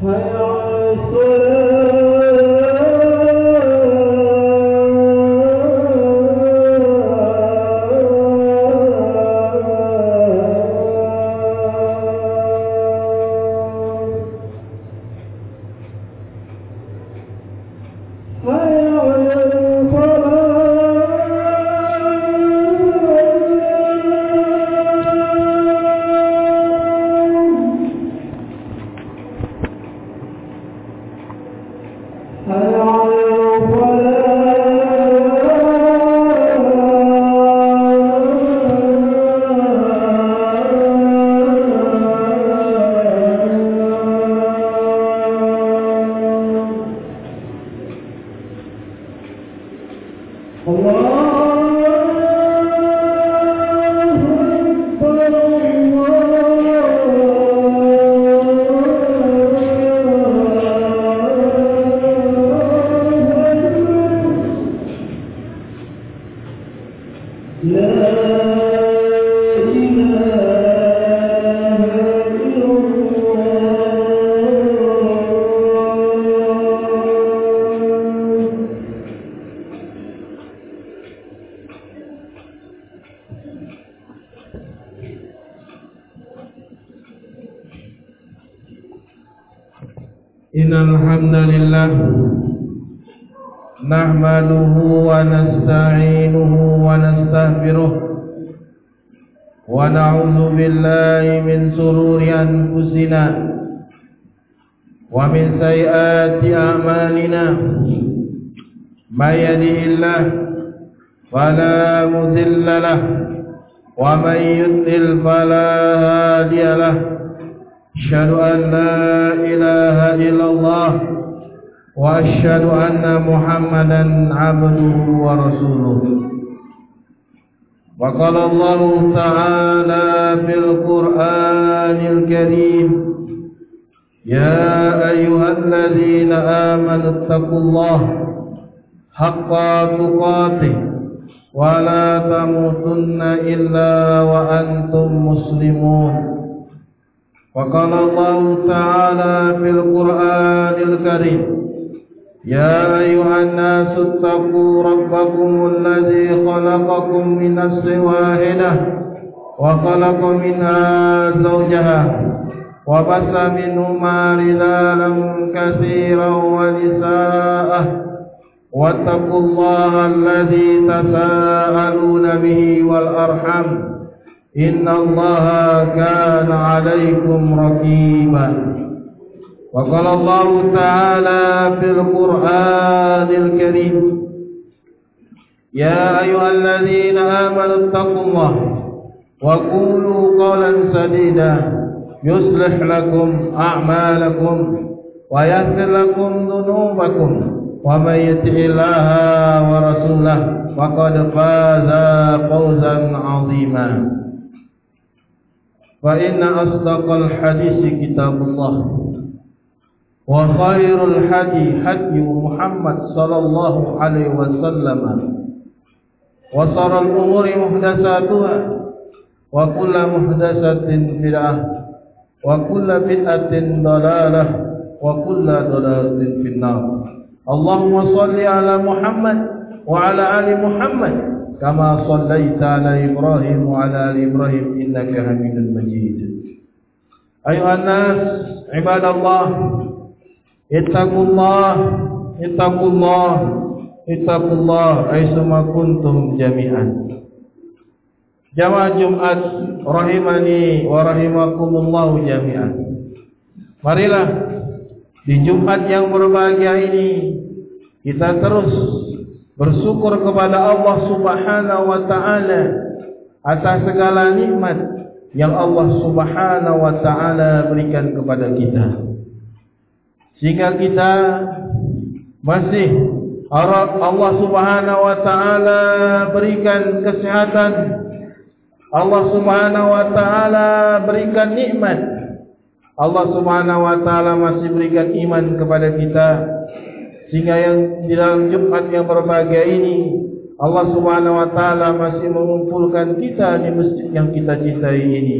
Hey, I'm 完了 إن الحمد لله نحمده ونستعينه ونستغفره ونعوذ بالله من سرور أنفسنا ومن سيئات أعمالنا. من يده الله فلا مذل له ومن يذل فلا هادي له. أشهد أن لا إله إلا الله وأشهد أن محمدا عبده ورسوله. وقال الله تعالى في القرآن الكريم يا أيها الذين آمنوا اتقوا الله حق تقاته ولا تموتن إلا وأنتم مسلمون. وقال الله تعالى في القرآن الكريم يا أيها الناس اتقوا ربكم الذي خلقكم من نفس واحدة وخلق منها زوجها وبث منهما رجالا كثيرا ونساء واتقوا الله الذي تساءلون به والأرحم إن الله كان عليكم رقيبا وقال الله تعالى في القرآن الكريم يا أيها الذين آمنوا اتقوا الله وقولوا قولا سديدا يصلح لكم أعمالكم ويغفر لكم ذنوبكم ومن يطع الله ورسوله فقد فاز فوزا عظيما. فإن أصدق الحديث كتاب الله. وخير الحدي حدي محمد صلى الله عليه وسلم. وصار الأمور محدثاتها وكل محدثة بدعة وكل بدعة ضلالة وكل ضلالة في النار. اللهم صل على محمد وعلى آل محمد كما صليت على إبراهيم وعلى آل إبراهيم إنك حميد مجيد. أيها الناس عباد الله Ittaqullah, ittaqullah, ittaqullah aisuma kuntum jami'an. Jamaah Jumat rahimani wa rahimakumullah jami'an. Marilah di Jumat yang berbahagia ini kita terus bersyukur kepada Allah Subhanahu wa taala atas segala nikmat yang Allah Subhanahu wa taala berikan kepada kita. Sehingga kita masih Allah Subhanahu wa taala berikan kesehatan Allah Subhanahu wa taala berikan nikmat. Allah Subhanahu wa taala masih berikan iman kepada kita sehingga yang di dalam Jumat yang berbahagia ini Allah Subhanahu wa taala masih mengumpulkan kita di masjid yang kita cintai ini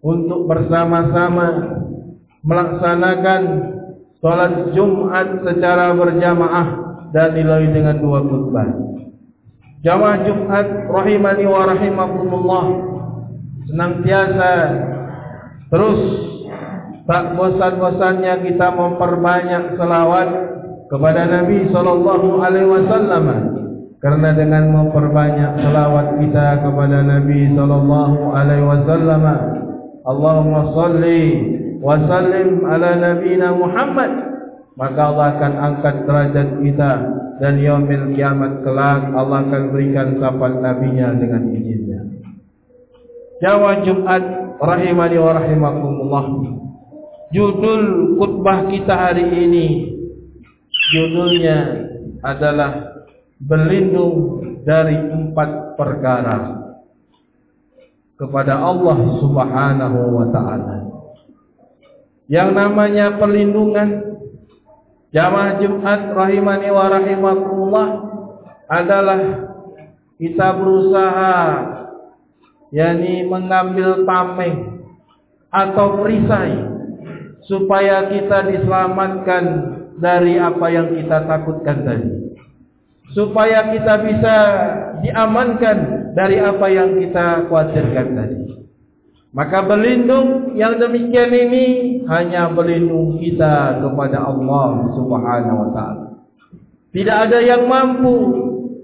untuk bersama-sama melaksanakan sholat Jumat secara berjamaah dan dilalui dengan dua khutbah. Jamaah Jumat rahimani wa rahimakumullah senantiasa terus tak bosan-bosannya kita memperbanyak selawat kepada Nabi sallallahu alaihi wasallam karena dengan memperbanyak selawat kita kepada Nabi sallallahu alaihi wasallam Allahumma salli wa sallim ala nabiyina Muhammad. Maka Allah akan angkat derajat kita dan yaumil kiamat kelak Allah akan berikan syafaat nabinya dengan izinnya. Jawa Jumat rahimani wa rahimakumullah. Judul khutbah kita hari ini Judulnya adalah Berlindung dari empat perkara Kepada Allah subhanahu wa ta'ala Yang namanya perlindungan. Jamaah Jumat rahimani wa rahimakumullah Adalah Kita berusaha yakni mengambil tameng Atau perisai supaya kita diselamatkan dari apa yang kita takutkan tadi. Supaya kita bisa diamankan dari apa yang kita khawatirkan tadi maka berlindung yang demikian ini hanya berlindung kita kepada Allah Subhanahu wa taala tidak ada yang mampu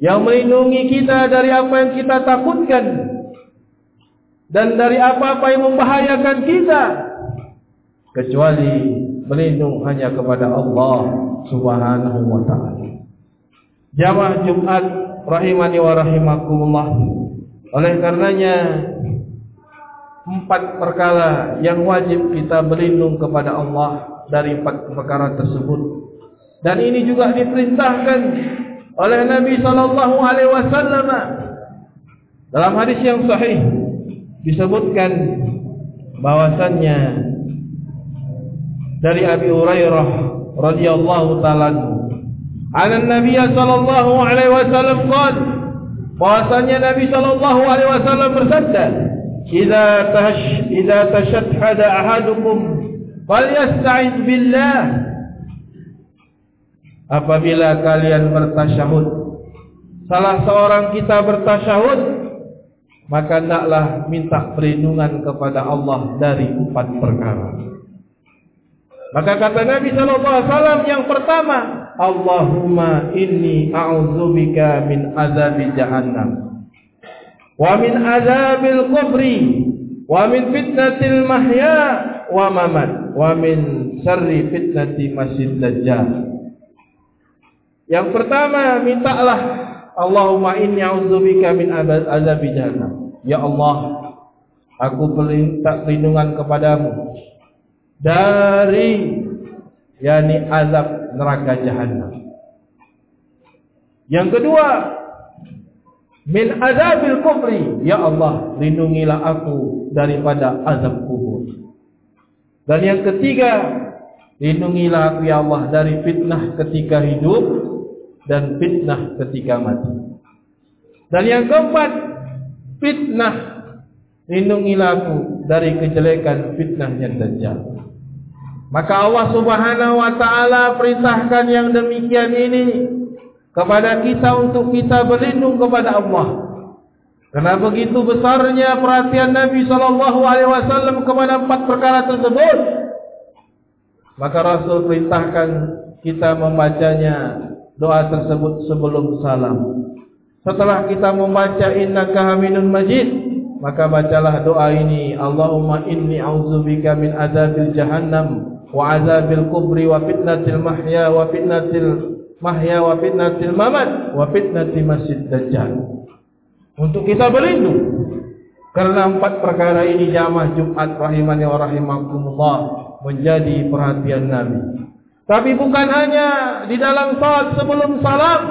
yang melindungi kita dari apa yang kita takutkan dan dari apa-apa yang membahayakan kita kecuali berlindung hanya kepada Allah Subhanahu wa taala. Jamaah Jumat rahimani wa rahimakumullah. Oleh karenanya empat perkara yang wajib kita berlindung kepada Allah dari empat perkara tersebut. Dan ini juga diperintahkan oleh Nabi sallallahu alaihi wasallam dalam hadis yang sahih disebutkan bahwasannya dari Abi Hurairah radhiyallahu taala An Nabi sallallahu alaihi wasallam qala bahwasanya Nabi sallallahu alaihi wasallam bersabda "Idza tash idza tashahhada ahadukum falyasta'iz billah" Apabila kalian bertasyahud salah seorang kita bertasyahud maka hendaklah minta perlindungan kepada Allah dari empat perkara. Maka kata Nabi sallallahu alaihi wasallam yang pertama, Allahumma inni a'udzubika min azabi jahannam wa min azabil qabri wa min fitnatil mahya wa mamat wa min syarri fitnati masjid dajjal. Yang pertama, mintalah Allahumma inni a'udzubika min azabi jahannam. Ya Allah, aku minta perlindungan kepadamu dari yakni azab neraka jahanam. Yang kedua, min azabil kubri, ya Allah, lindungilah aku daripada azab kubur. Dan yang ketiga, lindungilah aku ya Allah dari fitnah ketika hidup dan fitnah ketika mati. Dan yang keempat, fitnah lindungilah aku dari kejelekan fitnahnya dajjal. Maka Allah subhanahu wa ta'ala perintahkan yang demikian ini kepada kita untuk kita berlindung kepada Allah. Karena begitu besarnya perhatian Nabi SAW kepada empat perkara tersebut. Maka Rasul perintahkan kita membacanya doa tersebut sebelum salam. Setelah kita membaca inna kahaminun majid. Maka bacalah doa ini. Allahumma inni auzubika min azabil jahannam wa azabil kubri wa fitnatil mahya wa fitnatil mahya wa fitnatil mamat wa fitnatil masjid dajjal. Untuk kita berlindung. Karena empat perkara ini jamaah Jumat rahimani wa rahimakumullah menjadi perhatian Nabi. Tapi bukan hanya di dalam salat sebelum salam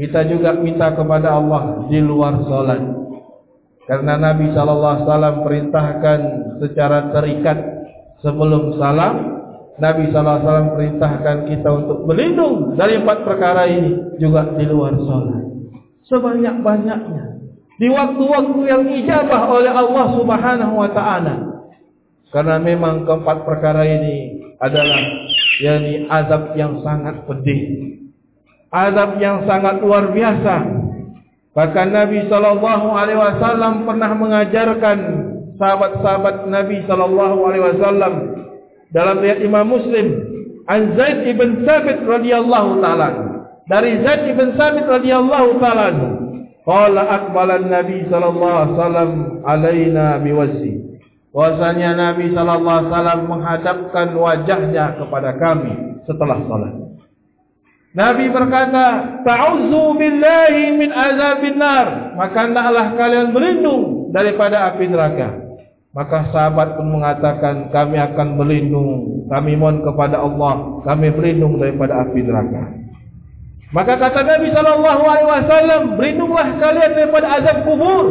kita juga minta kepada Allah di luar salat. Karena Nabi sallallahu alaihi wasallam perintahkan secara terikat sebelum salam Nabi sallallahu alaihi wasallam perintahkan kita untuk berlindung dari empat perkara ini juga di luar salat sebanyak-banyaknya di waktu-waktu yang ijabah oleh Allah Subhanahu wa taala Karena memang keempat perkara ini adalah yakni azab yang sangat pedih. Azab yang sangat luar biasa. Bahkan Nabi sallallahu alaihi wasallam pernah mengajarkan sahabat-sahabat Nabi sallallahu alaihi wasallam dalam riwayat Imam Muslim an Zaid ibn Thabit radhiyallahu taala dari Zaid ibn Thabit radhiyallahu taala qala aqbala an-nabi sallallahu alaihi wasallam alaina biwasi Bahasanya Nabi sallallahu alaihi wasallam menghadapkan wajahnya kepada kami setelah salat. Nabi berkata, "Ta'udzu billahi min azabin nar." Maka hendaklah kalian berlindung daripada api neraka. Maka sahabat pun mengatakan, "Kami akan berlindung. Kami mohon kepada Allah, kami berlindung daripada api neraka." Maka kata Nabi wasallam, "Berlindunglah kalian daripada azab kubur."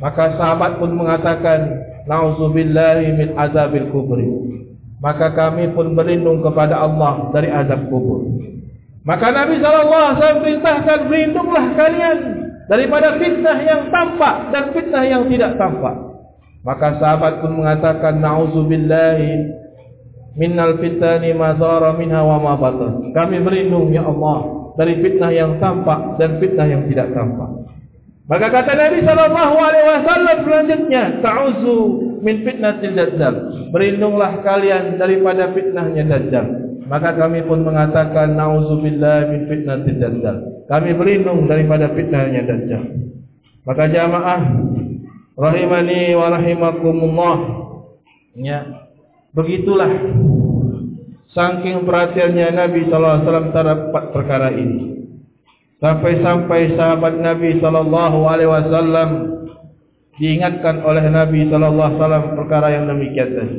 Maka sahabat pun mengatakan, Nauzubillahi min azabil kubri. Maka kami pun berlindung kepada Allah dari azab kubur. Maka Nabi SAW perintahkan berlindunglah kalian daripada fitnah yang tampak dan fitnah yang tidak tampak. Maka sahabat pun mengatakan Nauzubillahi minnal fitani ma zara minha wa ma batan. Kami berlindung ya Allah dari fitnah yang tampak dan fitnah yang tidak tampak. Maka kata Nabi sallallahu alaihi wasallam selanjutnya, "Ta'uzu min fitnatil dajjal." Berlindunglah kalian daripada fitnahnya dajjal. Maka kami pun mengatakan, "Nauzubillahi min fitnatil dajjal." Kami berlindung daripada fitnahnya dajjal. Maka jamaah rahimani wa rahimakumullah. Ya. Begitulah saking perhatiannya Nabi sallallahu alaihi wasallam terhadap perkara ini. Sampai-sampai sahabat Nabi sallallahu alaihi wasallam diingatkan oleh Nabi sallallahu alaihi wasallam perkara yang demikian tadi.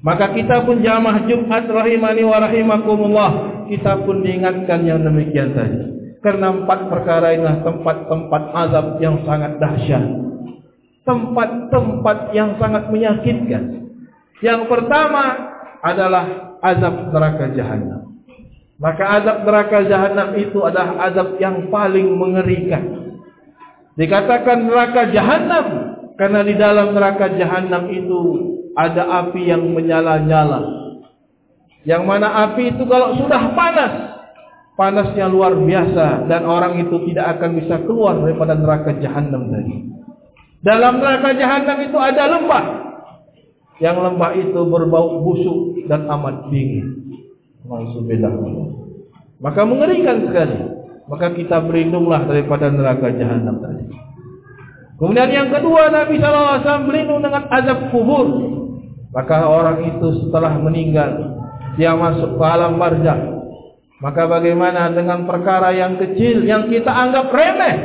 Maka kita pun jamaah Jumat rahimani wa rahimakumullah, kita pun diingatkan yang demikian tadi. Karena empat perkara inilah tempat-tempat azab yang sangat dahsyat. Tempat-tempat yang sangat menyakitkan. Yang pertama adalah azab neraka jahanam. Maka azab neraka jahanam itu adalah azab yang paling mengerikan. Dikatakan neraka jahanam karena di dalam neraka jahanam itu ada api yang menyala-nyala. Yang mana api itu kalau sudah panas, panasnya luar biasa dan orang itu tidak akan bisa keluar daripada neraka jahanam tadi. Dalam neraka jahanam itu ada lembah. Yang lembah itu berbau busuk dan amat dingin. Maksudnya Maka mengerikan sekali. Maka kita berlindunglah daripada neraka jahanam tadi. Kemudian yang kedua Nabi SAW berlindung dengan azab kubur. Maka orang itu setelah meninggal dia masuk ke alam barzah. Maka bagaimana dengan perkara yang kecil yang kita anggap remeh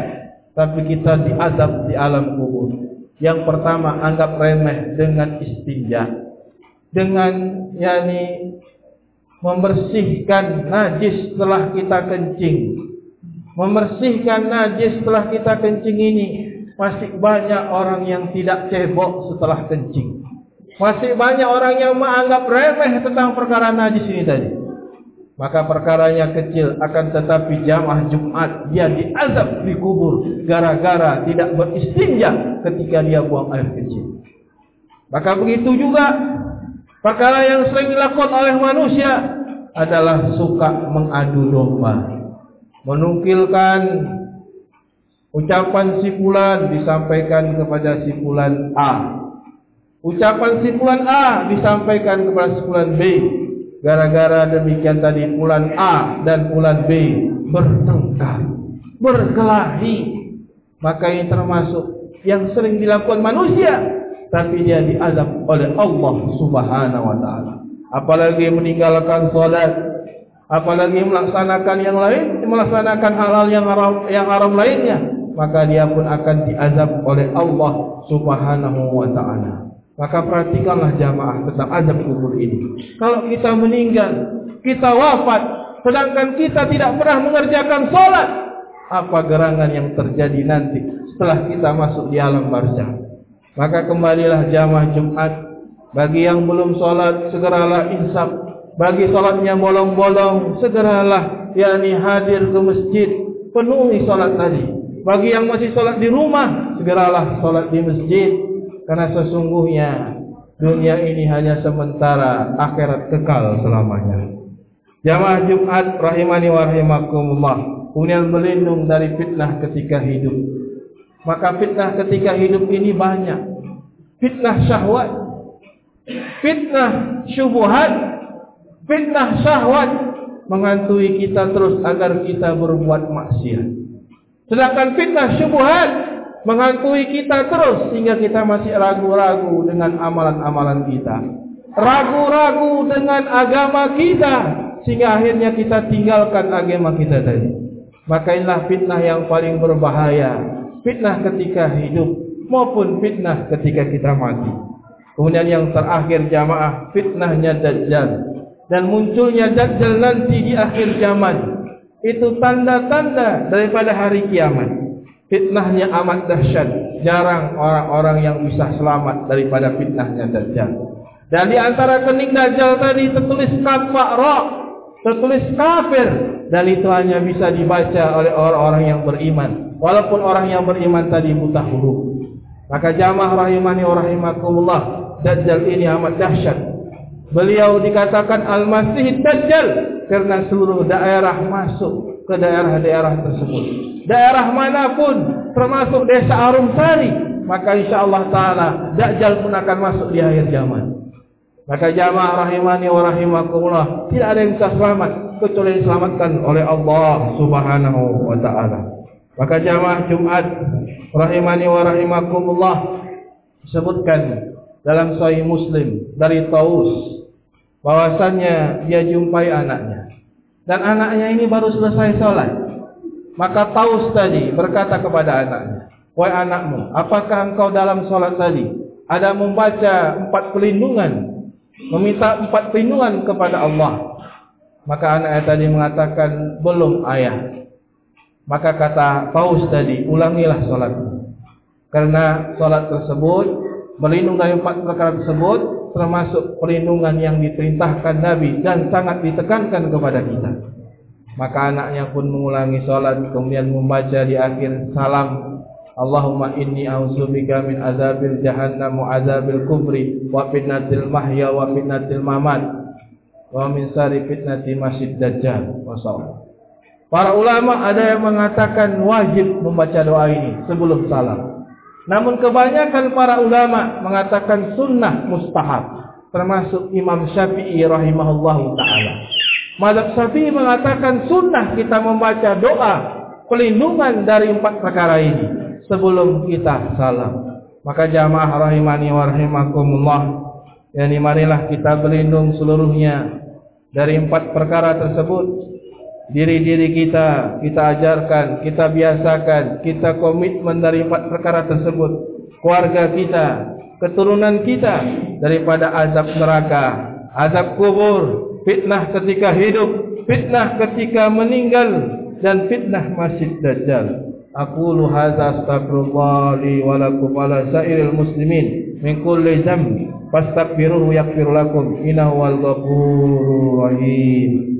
tapi kita diazab di alam kubur. Yang pertama anggap remeh dengan istinja. Dengan yakni membersihkan najis setelah kita kencing. Membersihkan najis setelah kita kencing ini masih banyak orang yang tidak cebok setelah kencing. Masih banyak orang yang menganggap remeh tentang perkara najis ini tadi. Maka perkaranya kecil akan tetapi jamaah Jumat dia diazab di kubur gara-gara tidak beristinja ketika dia buang air kecil. Maka begitu juga perkara yang sering dilakukan oleh manusia adalah suka mengadu domba. Menukilkan ucapan si fulan disampaikan kepada si fulan A. Ucapan si fulan A disampaikan kepada si fulan B. Gara-gara demikian tadi fulan A dan fulan B bertengkar, berkelahi. Maka ini termasuk yang sering dilakukan manusia tapi dia diazab oleh Allah Subhanahu wa taala apalagi meninggalkan salat apalagi melaksanakan yang lain melaksanakan hal-hal yang haram yang haram lainnya maka dia pun akan diazab oleh Allah Subhanahu wa taala maka perhatikanlah jamaah tentang azab kubur ini kalau kita meninggal kita wafat sedangkan kita tidak pernah mengerjakan salat apa gerangan yang terjadi nanti setelah kita masuk di alam barzah maka kembalilah jamaah Jumat bagi yang belum solat segeralah insaf. Bagi solatnya bolong-bolong segeralah yakni hadir ke masjid penuhi solat tadi. Bagi yang masih solat di rumah segeralah solat di masjid karena sesungguhnya dunia ini hanya sementara, akhirat kekal selamanya. Jamaah Jumat rahimani wa rahimakumullah, kemudian berlindung dari fitnah ketika hidup. Maka fitnah ketika hidup ini banyak. Fitnah syahwat, fitnah syubhat, fitnah syahwat menghantui kita terus agar kita berbuat maksiat. Sedangkan fitnah syubhat menghantui kita terus sehingga kita masih ragu-ragu dengan amalan-amalan kita. Ragu-ragu dengan agama kita sehingga akhirnya kita tinggalkan agama kita tadi. Maka inilah fitnah yang paling berbahaya. Fitnah ketika hidup maupun fitnah ketika kita mati. Kemudian yang terakhir jamaah fitnahnya Dajjal. Dan munculnya Dajjal nanti di akhir zaman. Itu tanda-tanda daripada hari kiamat. Fitnahnya amat dahsyat. Jarang orang-orang yang bisa selamat daripada fitnahnya Dajjal. Dan di antara kening Dajjal tadi tertulis kafa ra' tertulis kafir. Dan itu hanya bisa dibaca oleh orang-orang yang beriman. Walaupun orang yang beriman tadi buta huruf. Maka jamaah rahimani wa rahimakumullah dajjal ini amat dahsyat. Beliau dikatakan al-masih dajjal karena seluruh daerah masuk ke daerah-daerah tersebut daerah manapun termasuk desa Arum Sari maka insyaallah taala dajjal pun akan masuk di akhir zaman Maka jamaah rahimani wa rahimakumullah tidak ada yang bisa selamat kecuali diselamatkan oleh Allah Subhanahu wa taala. Maka jamaah Jumat rahimani wa rahimakumullah sebutkan dalam sahih Muslim dari Taus bahwasannya dia jumpai anaknya dan anaknya ini baru selesai salat. Maka Taus tadi berkata kepada anaknya, "Wahai anakmu, apakah engkau dalam salat tadi ada membaca empat pelindungan meminta empat perlindungan kepada Allah. Maka anaknya tadi mengatakan belum ayah. Maka kata paus tadi ulangilah solat. Karena solat tersebut berlindung dari empat perkara tersebut termasuk perlindungan yang diperintahkan Nabi dan sangat ditekankan kepada kita. Maka anaknya pun mengulangi solat kemudian membaca di akhir salam Allahumma inni a'udzubika min azabil jahannam wa azabil kubri wa fitnatil mahya wa fitnatil mamat wa min sari fitnati masjid dajjal wasallam. Para ulama ada yang mengatakan wajib membaca doa ini sebelum salam. Namun kebanyakan para ulama mengatakan sunnah mustahab termasuk Imam Syafi'i rahimahullahu taala. Mazhab Syafi'i mengatakan sunnah kita membaca doa pelindungan dari empat perkara ini sebelum kita salam. Maka jamaah rahimani wa rahimakumullah yang marilah kita berlindung seluruhnya dari empat perkara tersebut. Diri-diri kita kita ajarkan, kita biasakan, kita komitmen dari empat perkara tersebut. Keluarga kita, keturunan kita daripada azab neraka, azab kubur, fitnah ketika hidup, fitnah ketika meninggal dan fitnah masih dajjal. Aku luhaza astagfirullah li walakum ala sa'iril muslimin min kulli zambi. Fastagfiruhu yakfir lakum inahu wal ghafurur rahim.